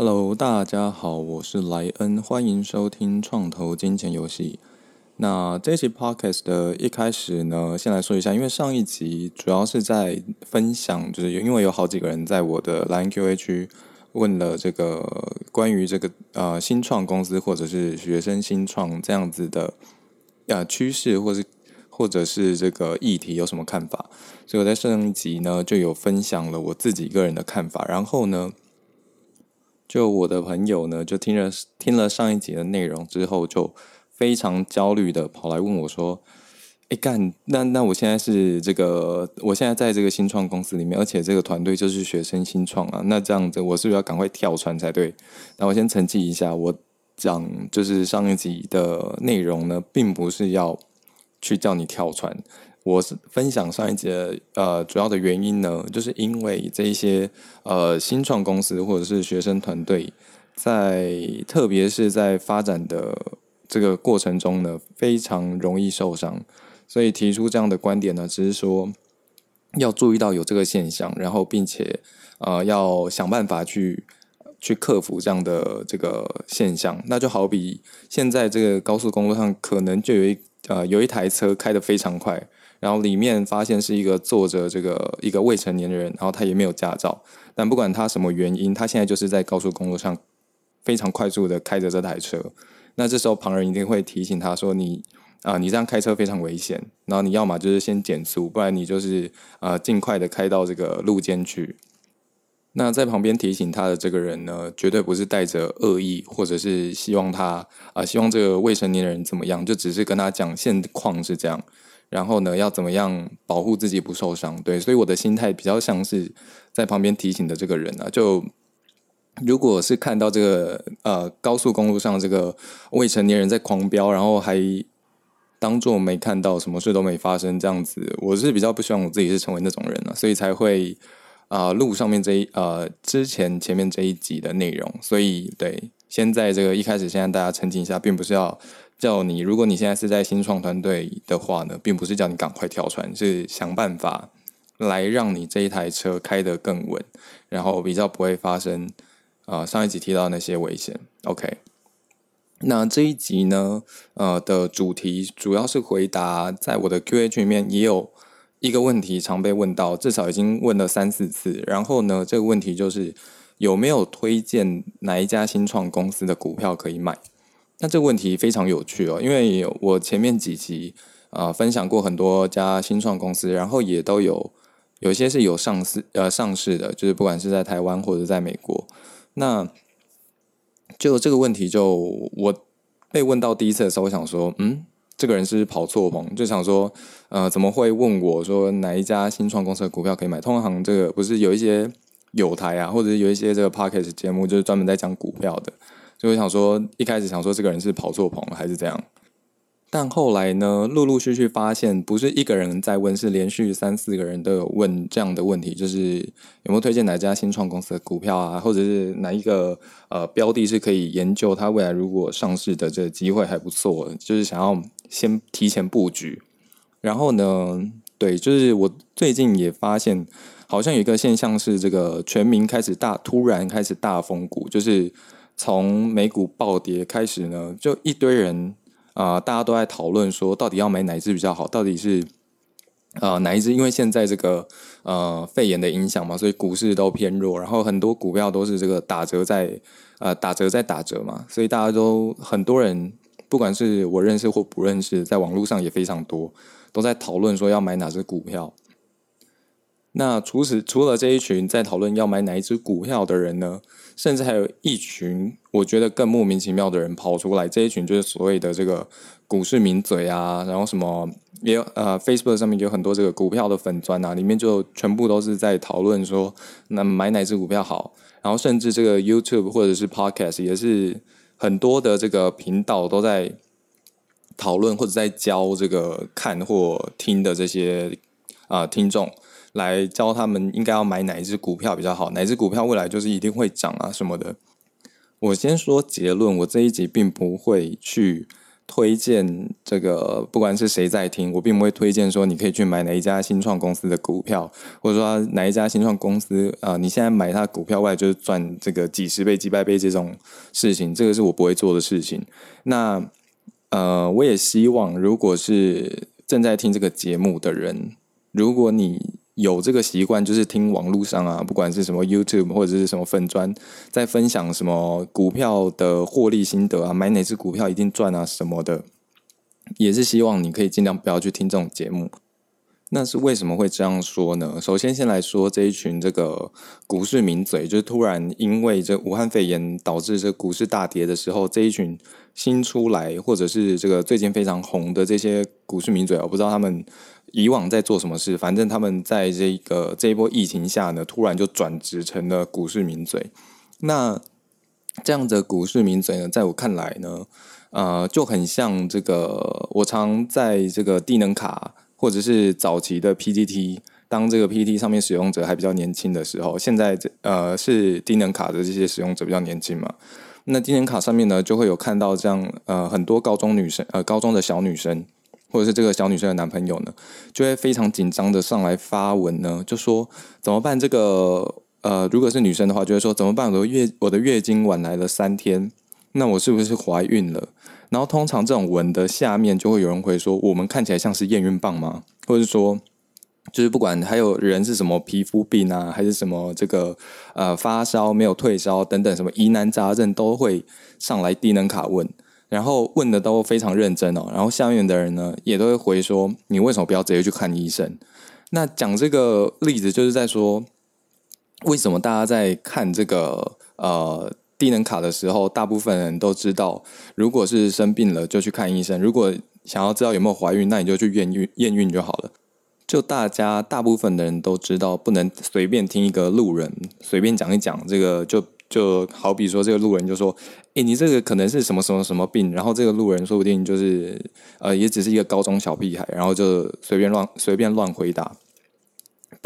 Hello，大家好，我是莱恩，欢迎收听创投金钱游戏。那这期 Podcast 的一开始呢，先来说一下，因为上一集主要是在分享，就是因为有好几个人在我的莱恩 Q A 区问了这个关于这个呃新创公司或者是学生新创这样子的呃趋势，或是或者是这个议题有什么看法，所以我在上一集呢就有分享了我自己个人的看法，然后呢。就我的朋友呢，就听了听了上一集的内容之后，就非常焦虑的跑来问我说：“哎干，那那我现在是这个，我现在在这个新创公司里面，而且这个团队就是学生新创啊，那这样子我是不是要赶快跳船才对？”那我先澄清一下，我讲就是上一集的内容呢，并不是要去叫你跳船。我是分享上一节呃主要的原因呢，就是因为这一些呃新创公司或者是学生团队，在特别是在发展的这个过程中呢，非常容易受伤，所以提出这样的观点呢，只是说要注意到有这个现象，然后并且呃要想办法去去克服这样的这个现象。那就好比现在这个高速公路上可能就有一呃有一台车开得非常快。然后里面发现是一个坐着这个一个未成年的人，然后他也没有驾照，但不管他什么原因，他现在就是在高速公路上非常快速的开着这台车。那这时候旁人一定会提醒他说：“你啊，你这样开车非常危险。然后你要么就是先减速，不然你就是啊尽快的开到这个路肩去。”那在旁边提醒他的这个人呢，绝对不是带着恶意，或者是希望他啊希望这个未成年人怎么样，就只是跟他讲现况是这样。然后呢，要怎么样保护自己不受伤？对，所以我的心态比较像是在旁边提醒的这个人啊。就如果是看到这个呃高速公路上这个未成年人在狂飙，然后还当做没看到，什么事都没发生这样子，我是比较不希望我自己是成为那种人了，所以才会啊录上面这一呃之前前面这一集的内容。所以对，先在这个一开始，先让大家澄清一下，并不是要。叫你，如果你现在是在新创团队的话呢，并不是叫你赶快跳船，是想办法来让你这一台车开得更稳，然后比较不会发生啊上一集提到那些危险。OK，那这一集呢，呃的主题主要是回答在我的 Q&A 里面也有一个问题常被问到，至少已经问了三四次。然后呢，这个问题就是有没有推荐哪一家新创公司的股票可以买？那这个问题非常有趣哦，因为我前面几集啊分享过很多家新创公司，然后也都有有些是有上市呃上市的，就是不管是在台湾或者在美国。那就这个问题，就我被问到第一次的时候，我想说，嗯，这个人是跑错棚，就想说，呃，怎么会问我说哪一家新创公司的股票可以买？通常这个不是有一些有台啊，或者有一些这个 p o c k e t 节目，就是专门在讲股票的。就我想说，一开始想说这个人是跑错棚还是这样，但后来呢，陆陆续续发现不是一个人在问，是连续三四个人都有问这样的问题，就是有没有推荐哪家新创公司的股票啊，或者是哪一个呃标的是可以研究它未来如果上市的这个机会还不错，就是想要先提前布局。然后呢，对，就是我最近也发现，好像有一个现象是，这个全民开始大突然开始大风股，就是。从美股暴跌开始呢，就一堆人啊，大家都在讨论说，到底要买哪一只比较好？到底是啊哪一只？因为现在这个呃肺炎的影响嘛，所以股市都偏弱，然后很多股票都是这个打折在呃打折在打折嘛，所以大家都很多人，不管是我认识或不认识，在网络上也非常多，都在讨论说要买哪只股票。那除此除了这一群在讨论要买哪一只股票的人呢？甚至还有一群我觉得更莫名其妙的人跑出来，这一群就是所谓的这个股市名嘴啊，然后什么也有呃，Facebook 上面有很多这个股票的粉砖啊，里面就全部都是在讨论说，那买哪只股票好，然后甚至这个 YouTube 或者是 Podcast 也是很多的这个频道都在讨论或者在教这个看或听的这些啊听众。来教他们应该要买哪一只股票比较好，哪一只股票未来就是一定会涨啊什么的。我先说结论，我这一集并不会去推荐这个，不管是谁在听，我并不会推荐说你可以去买哪一家新创公司的股票，或者说哪一家新创公司啊，你现在买它股票，未来就是赚这个几十倍、几百倍这种事情，这个是我不会做的事情。那呃，我也希望，如果是正在听这个节目的人，如果你有这个习惯，就是听网络上啊，不管是什么 YouTube 或者是什么粉砖，在分享什么股票的获利心得啊，买哪只股票一定赚啊什么的，也是希望你可以尽量不要去听这种节目。那是为什么会这样说呢？首先，先来说这一群这个股市名嘴，就是突然因为这武汉肺炎导致这股市大跌的时候，这一群新出来或者是这个最近非常红的这些股市名嘴，我不知道他们以往在做什么事，反正他们在这个这一波疫情下呢，突然就转职成了股市名嘴。那这样的股市名嘴呢，在我看来呢，呃，就很像这个我常在这个低能卡。或者是早期的 PPT，当这个 PPT 上面使用者还比较年轻的时候，现在这呃是低能卡的这些使用者比较年轻嘛？那低能卡上面呢，就会有看到这样呃很多高中女生呃高中的小女生，或者是这个小女生的男朋友呢，就会非常紧张的上来发文呢，就说怎么办？这个呃如果是女生的话，就会说怎么办？我的月我的月经晚来了三天，那我是不是怀孕了？然后通常这种文的下面就会有人会说：“我们看起来像是验孕棒吗？”或者说，就是不管还有人是什么皮肤病啊，还是什么这个呃发烧没有退烧等等什么疑难杂症，都会上来低能卡问，然后问的都非常认真哦。然后下面的人呢也都会回说：“你为什么不要直接去看医生？”那讲这个例子就是在说，为什么大家在看这个呃。低能卡的时候，大部分人都知道，如果是生病了就去看医生；如果想要知道有没有怀孕，那你就去验孕验孕就好了。就大家大部分的人都知道，不能随便听一个路人随便讲一讲这个，就就好比说这个路人就说：“诶，你这个可能是什么什么什么病。”然后这个路人说不定就是呃，也只是一个高中小屁孩，然后就随便乱随便乱回答。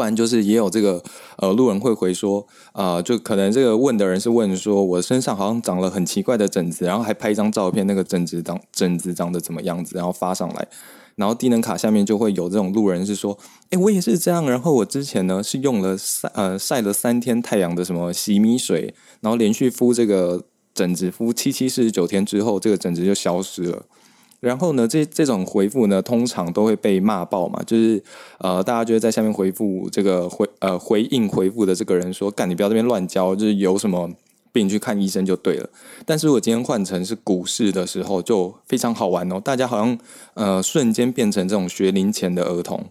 不然就是也有这个呃路人会回说啊，就可能这个问的人是问说，我身上好像长了很奇怪的疹子，然后还拍一张照片，那个疹子长疹子长得怎么样子，然后发上来，然后低能卡下面就会有这种路人是说，哎，我也是这样，然后我之前呢是用了晒呃晒了三天太阳的什么洗米水，然后连续敷这个疹子敷七七四十九天之后，这个疹子就消失了。然后呢，这这种回复呢，通常都会被骂爆嘛。就是呃，大家就会在下面回复这个回呃回应回复的这个人说：“干，你不要这边乱教，就是有什么病去看医生就对了。”但是我今天换成是股市的时候，就非常好玩哦。大家好像呃瞬间变成这种学龄前的儿童。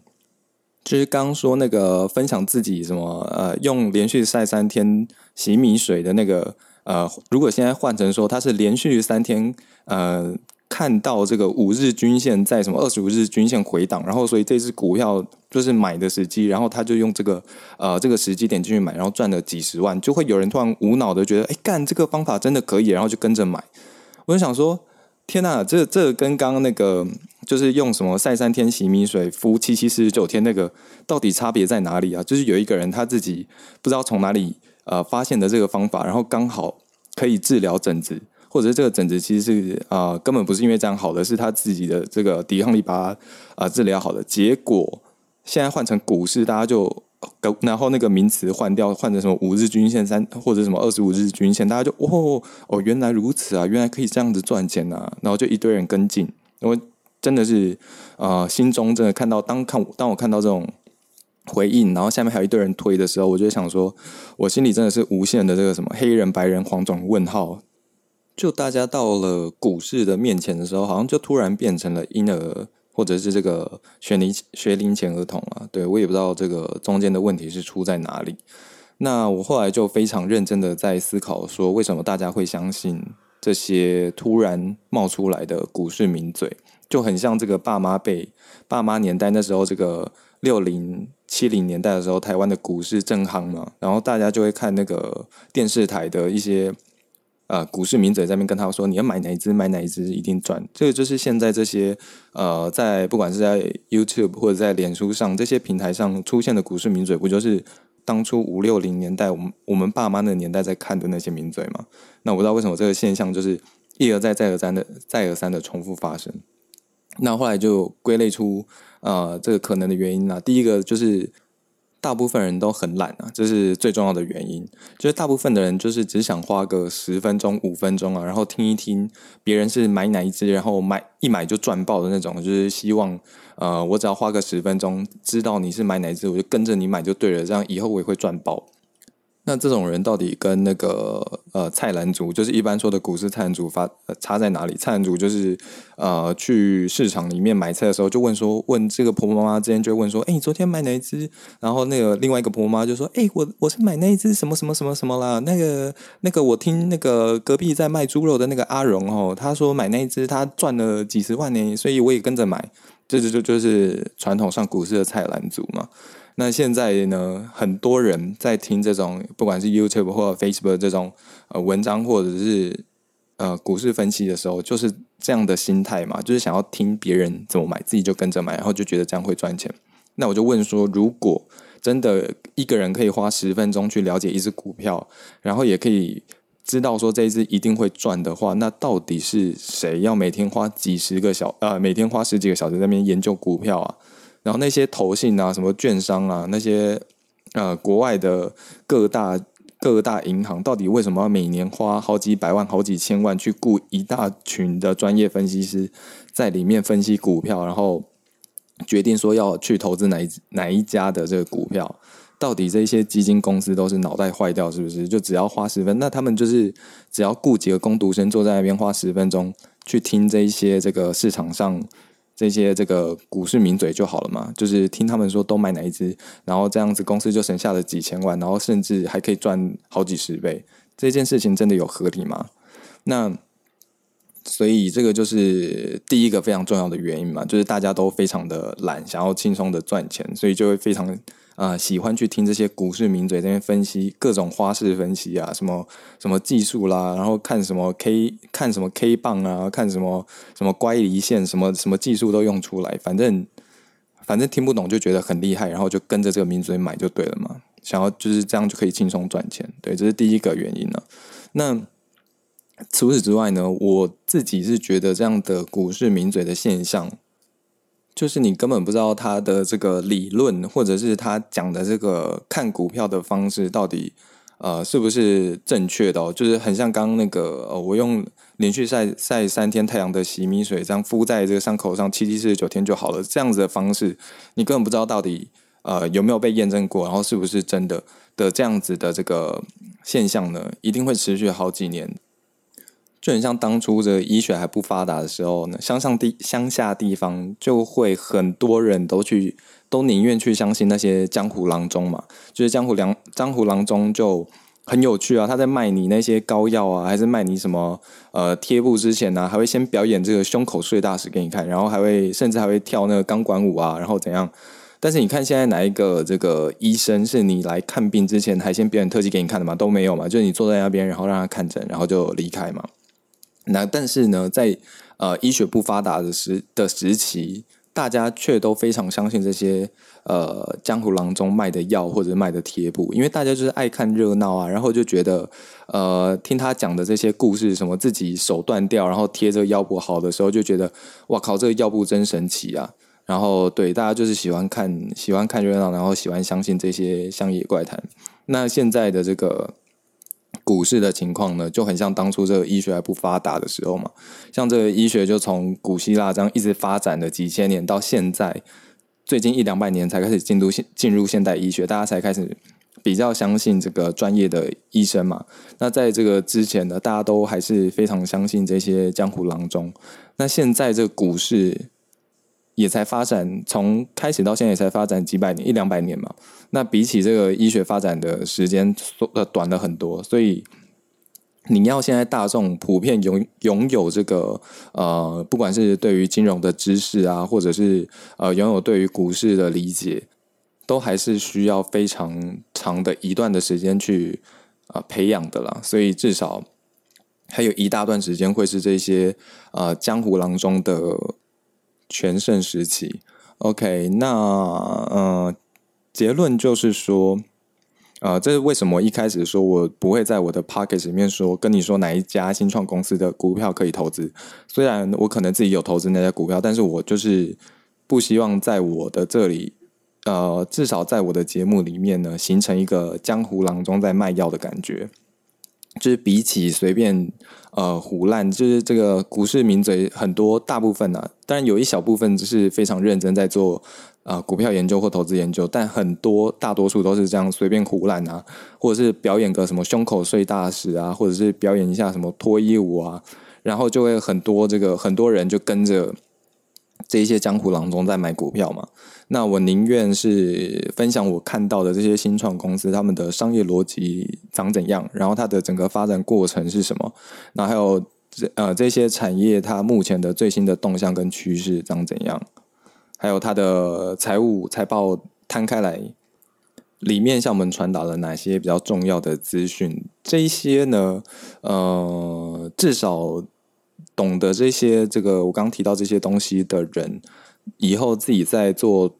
就是刚说那个分享自己什么呃用连续晒三天洗米水的那个呃，如果现在换成说他是连续三天呃。看到这个五日均线在什么二十五日均线回档，然后所以这只股票就是买的时机，然后他就用这个呃这个时机点进去买，然后赚了几十万，就会有人突然无脑的觉得，哎干这个方法真的可以，然后就跟着买。我就想说，天呐，这这跟刚刚那个就是用什么晒三天洗米水敷七七四十九天那个到底差别在哪里啊？就是有一个人他自己不知道从哪里呃发现的这个方法，然后刚好可以治疗疹子。或者是这个疹子其实是啊，根本不是因为这样好的，是他自己的这个抵抗力把它啊治疗好的。结果现在换成股市，大家就然后那个名词换掉，换成什么五日均线三或者什么二十五日均线，大家就哦哦原来如此啊，原来可以这样子赚钱啊，然后就一堆人跟进。因为真的是啊，心中真的看到当看当我看到这种回应，然后下面还有一堆人推的时候，我就想说，我心里真的是无限的这个什么黑人、白人、黄种问号。就大家到了股市的面前的时候，好像就突然变成了婴儿，或者是这个学龄学龄前儿童啊。对我也不知道这个中间的问题是出在哪里。那我后来就非常认真的在思考，说为什么大家会相信这些突然冒出来的股市名嘴，就很像这个爸妈辈、爸妈年代那时候，这个六零七零年代的时候，台湾的股市正夯嘛，然后大家就会看那个电视台的一些。呃，股市名嘴在那边跟他说：“你要买哪一只，买哪一只一定赚。”这个就是现在这些呃，在不管是在 YouTube 或者在脸书上这些平台上出现的股市名嘴，不就是当初五六零年代我们我们爸妈那年代在看的那些名嘴吗？那我不知道为什么这个现象就是一而再再而三的再而三的重复发生。那后来就归类出呃这个可能的原因啦。第一个就是大部分人都很懒啊，这是最重要的原因。就是大部分的人就是只想花个十分钟、五分钟啊，然后听一听别人是买哪一支，然后买一买就赚爆的那种，就是希望呃我只要花个十分钟，知道你是买哪一支，我就跟着你买就对了，这样以后我也会赚爆。那这种人到底跟那个呃菜篮族，就是一般说的股市菜篮族发差在哪里？菜篮族就是呃去市场里面买菜的时候，就问说，问这个婆婆妈妈之间就问说，哎，你昨天买哪一只？然后那个另外一个婆婆妈就说，哎，我我是买那一只什么什么什么什么啦。那个那个我听那个隔壁在卖猪肉的那个阿荣哦，他说买那一只他赚了几十万呢，所以我也跟着买。这就就就是传统上股市的菜篮族嘛。那现在呢，很多人在听这种不管是 YouTube 或者 Facebook 这种呃文章，或者是呃股市分析的时候，就是这样的心态嘛，就是想要听别人怎么买，自己就跟着买，然后就觉得这样会赚钱。那我就问说，如果真的一个人可以花十分钟去了解一只股票，然后也可以知道说这一只一定会赚的话，那到底是谁要每天花几十个小呃每天花十几个小时在那边研究股票啊？然后那些投信啊，什么券商啊，那些呃国外的各大各大银行，到底为什么要每年花好几百万、好几千万去雇一大群的专业分析师在里面分析股票，然后决定说要去投资哪一哪一家的这个股票？到底这些基金公司都是脑袋坏掉是不是？就只要花十分，那他们就是只要雇几个工读生坐在那边花十分钟去听这一些这个市场上。这些这个股市名嘴就好了嘛，就是听他们说都买哪一只，然后这样子公司就省下了几千万，然后甚至还可以赚好几十倍。这件事情真的有合理吗？那所以这个就是第一个非常重要的原因嘛，就是大家都非常的懒，想要轻松的赚钱，所以就会非常。啊，喜欢去听这些股市名嘴这边分析各种花式分析啊，什么什么技术啦，然后看什么 K 看什么 K 棒啊，看什么什么乖离线，什么什么技术都用出来，反正反正听不懂就觉得很厉害，然后就跟着这个名嘴买就对了嘛。想要就是这样就可以轻松赚钱，对，这是第一个原因了。那除此之外呢，我自己是觉得这样的股市名嘴的现象。就是你根本不知道他的这个理论，或者是他讲的这个看股票的方式到底呃是不是正确的？就是很像刚刚那个，呃，我用连续晒晒三天太阳的洗米水，这样敷在这个伤口上，七七四十九天就好了。这样子的方式，你根本不知道到底呃有没有被验证过，然后是不是真的的这样子的这个现象呢？一定会持续好几年。就很像当初的医学还不发达的时候呢，乡上地乡下地方就会很多人都去，都宁愿去相信那些江湖郎中嘛。就是江湖郎江湖郎中就很有趣啊，他在卖你那些膏药啊，还是卖你什么呃贴布之前呢，还会先表演这个胸口碎大石给你看，然后还会甚至还会跳那个钢管舞啊，然后怎样？但是你看现在哪一个这个医生是你来看病之前还先表演特技给你看的吗？都没有嘛，就是你坐在那边，然后让他看诊，然后就离开嘛。那但是呢，在呃医学不发达的时的时期，大家却都非常相信这些呃江湖郎中卖的药或者卖的贴布，因为大家就是爱看热闹啊，然后就觉得呃听他讲的这些故事，什么自己手断掉，然后贴这个药布好的时候，就觉得哇靠，这个药布真神奇啊！然后对大家就是喜欢看喜欢看热闹，然后喜欢相信这些乡野怪谈。那现在的这个。股市的情况呢，就很像当初这个医学还不发达的时候嘛。像这个医学就从古希腊这样一直发展了几千年，到现在最近一两百年才开始进入现进入现代医学，大家才开始比较相信这个专业的医生嘛。那在这个之前呢，大家都还是非常相信这些江湖郎中。那现在这股市。也才发展，从开始到现在也才发展几百年，一两百年嘛。那比起这个医学发展的时间，呃，短了很多。所以你要现在大众普遍拥拥有这个呃，不管是对于金融的知识啊，或者是呃拥有对于股市的理解，都还是需要非常长的一段的时间去啊培养的啦。所以至少还有一大段时间会是这些呃江湖郎中的。全盛时期，OK，那呃，结论就是说，啊，这是为什么一开始说我不会在我的 pocket 里面说跟你说哪一家新创公司的股票可以投资。虽然我可能自己有投资那些股票，但是我就是不希望在我的这里，呃，至少在我的节目里面呢，形成一个江湖郎中在卖药的感觉。就是比起随便呃胡乱，就是这个股市名嘴很多，大部分呢，当然有一小部分是非常认真在做。啊，股票研究或投资研究，但很多大多数都是这样随便胡乱啊，或者是表演个什么胸口碎大石啊，或者是表演一下什么脱衣舞啊，然后就会很多这个很多人就跟着这一些江湖郎中在买股票嘛。那我宁愿是分享我看到的这些新创公司他们的商业逻辑长怎样，然后它的整个发展过程是什么，那还有这呃这些产业它目前的最新的动向跟趋势长怎样。还有它的财务财报摊开来，里面向我们传达了哪些比较重要的资讯？这一些呢，呃，至少懂得这些这个我刚提到这些东西的人，以后自己在做，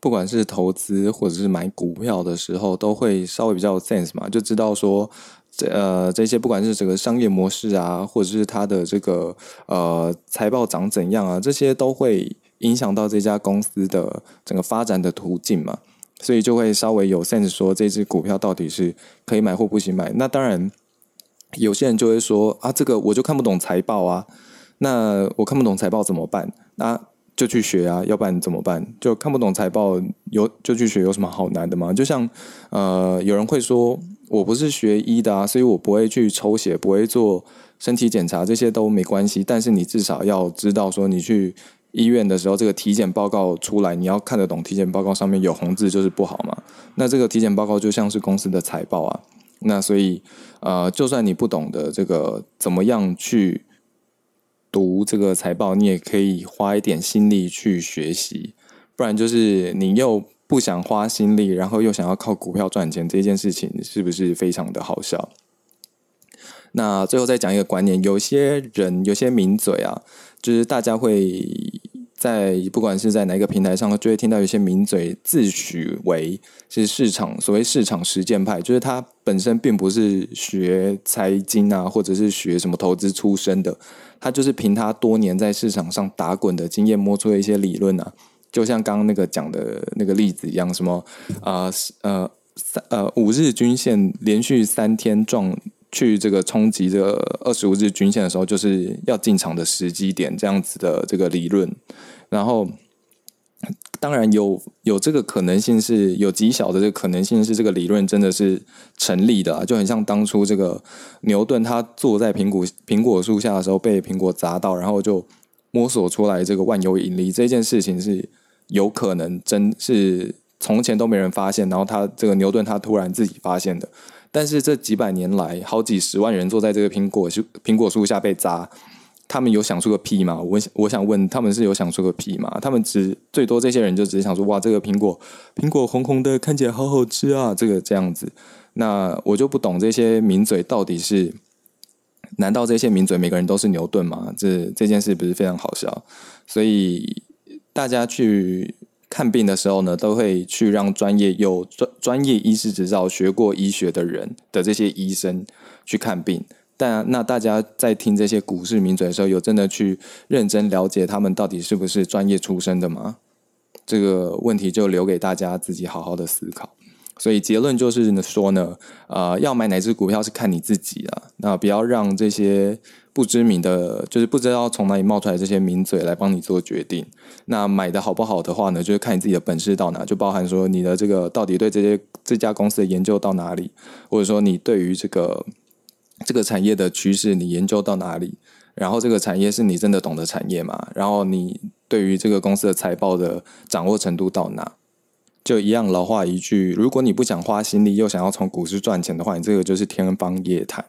不管是投资或者是买股票的时候，都会稍微比较有 sense 嘛，就知道说，这呃这些不管是整个商业模式啊，或者是它的这个呃财报长怎样啊，这些都会。影响到这家公司的整个发展的途径嘛，所以就会稍微有 sense 说这只股票到底是可以买或不行买。那当然，有些人就会说啊，这个我就看不懂财报啊，那我看不懂财报怎么办？那就去学啊，要不然怎么办？就看不懂财报有就去学，有什么好难的吗？就像呃，有人会说我不是学医的啊，所以我不会去抽血，不会做身体检查，这些都没关系。但是你至少要知道说你去。医院的时候，这个体检报告出来，你要看得懂体检报告上面有红字就是不好嘛？那这个体检报告就像是公司的财报啊。那所以，呃，就算你不懂得这个怎么样去读这个财报，你也可以花一点心力去学习。不然就是你又不想花心力，然后又想要靠股票赚钱，这件事情是不是非常的好笑？那最后再讲一个观念，有些人有些名嘴啊，就是大家会。在不管是在哪个平台上，就会听到一些名嘴自诩为是市场所谓市场实践派，就是他本身并不是学财经啊，或者是学什么投资出身的，他就是凭他多年在市场上打滚的经验摸出了一些理论啊，就像刚刚那个讲的那个例子一样，什么啊呃三呃五日均线连续三天撞。去这个冲击这二十五日均线的时候，就是要进场的时机点，这样子的这个理论。然后，当然有有这个可能性，是有极小的这个可能性，是这个理论真的是成立的，就很像当初这个牛顿他坐在苹果苹果树下的时候，被苹果砸到，然后就摸索出来这个万有引力这件事情是有可能真是从前都没人发现，然后他这个牛顿他突然自己发现的。但是这几百年来，好几十万人坐在这个苹果树苹果树下被砸，他们有想出个屁吗？我我想问，他们是有想出个屁吗？他们只最多这些人就只是想说，哇，这个苹果苹果红红的，看起来好好吃啊，这个这样子。那我就不懂这些名嘴到底是，难道这些名嘴每个人都是牛顿吗？这这件事不是非常好笑？所以大家去。看病的时候呢，都会去让专业有专专业医师执照、学过医学的人的这些医生去看病。但那大家在听这些股市名嘴的时候，有真的去认真了解他们到底是不是专业出身的吗？这个问题就留给大家自己好好的思考。所以结论就是说呢，呃，要买哪只股票是看你自己啊，那不要让这些。不知名的，就是不知道从哪里冒出来这些名嘴来帮你做决定。那买的好不好的话呢，就是看你自己的本事到哪，就包含说你的这个到底对这些这家公司的研究到哪里，或者说你对于这个这个产业的趋势你研究到哪里，然后这个产业是你真的懂的产业嘛？然后你对于这个公司的财报的掌握程度到哪？就一样老话一句，如果你不想花心力又想要从股市赚钱的话，你这个就是天方夜谭。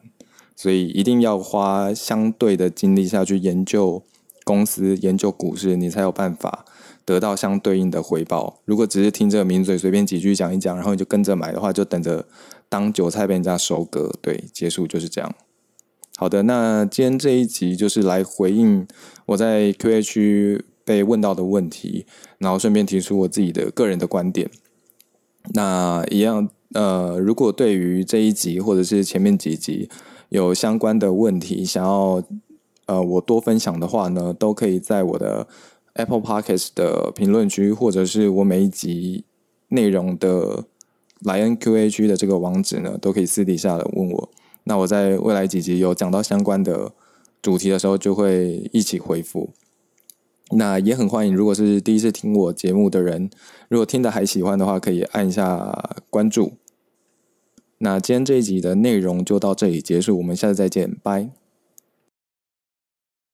所以一定要花相对的精力下去研究公司、研究股市，你才有办法得到相对应的回报。如果只是听这个名嘴随便几句讲一讲，然后你就跟着买的话，就等着当韭菜被人家收割。对，结束就是这样。好的，那今天这一集就是来回应我在 Q&A 区被问到的问题，然后顺便提出我自己的个人的观点。那一样。呃，如果对于这一集或者是前面几集有相关的问题，想要呃我多分享的话呢，都可以在我的 Apple Podcast 的评论区，或者是我每一集内容的莱恩 Q&A 区的这个网址呢，都可以私底下的问我。那我在未来几集有讲到相关的主题的时候，就会一起回复。那也很欢迎，如果是第一次听我节目的人，如果听的还喜欢的话，可以按一下关注。那今天这一集的内容就到这里结束，我们下次再见，拜。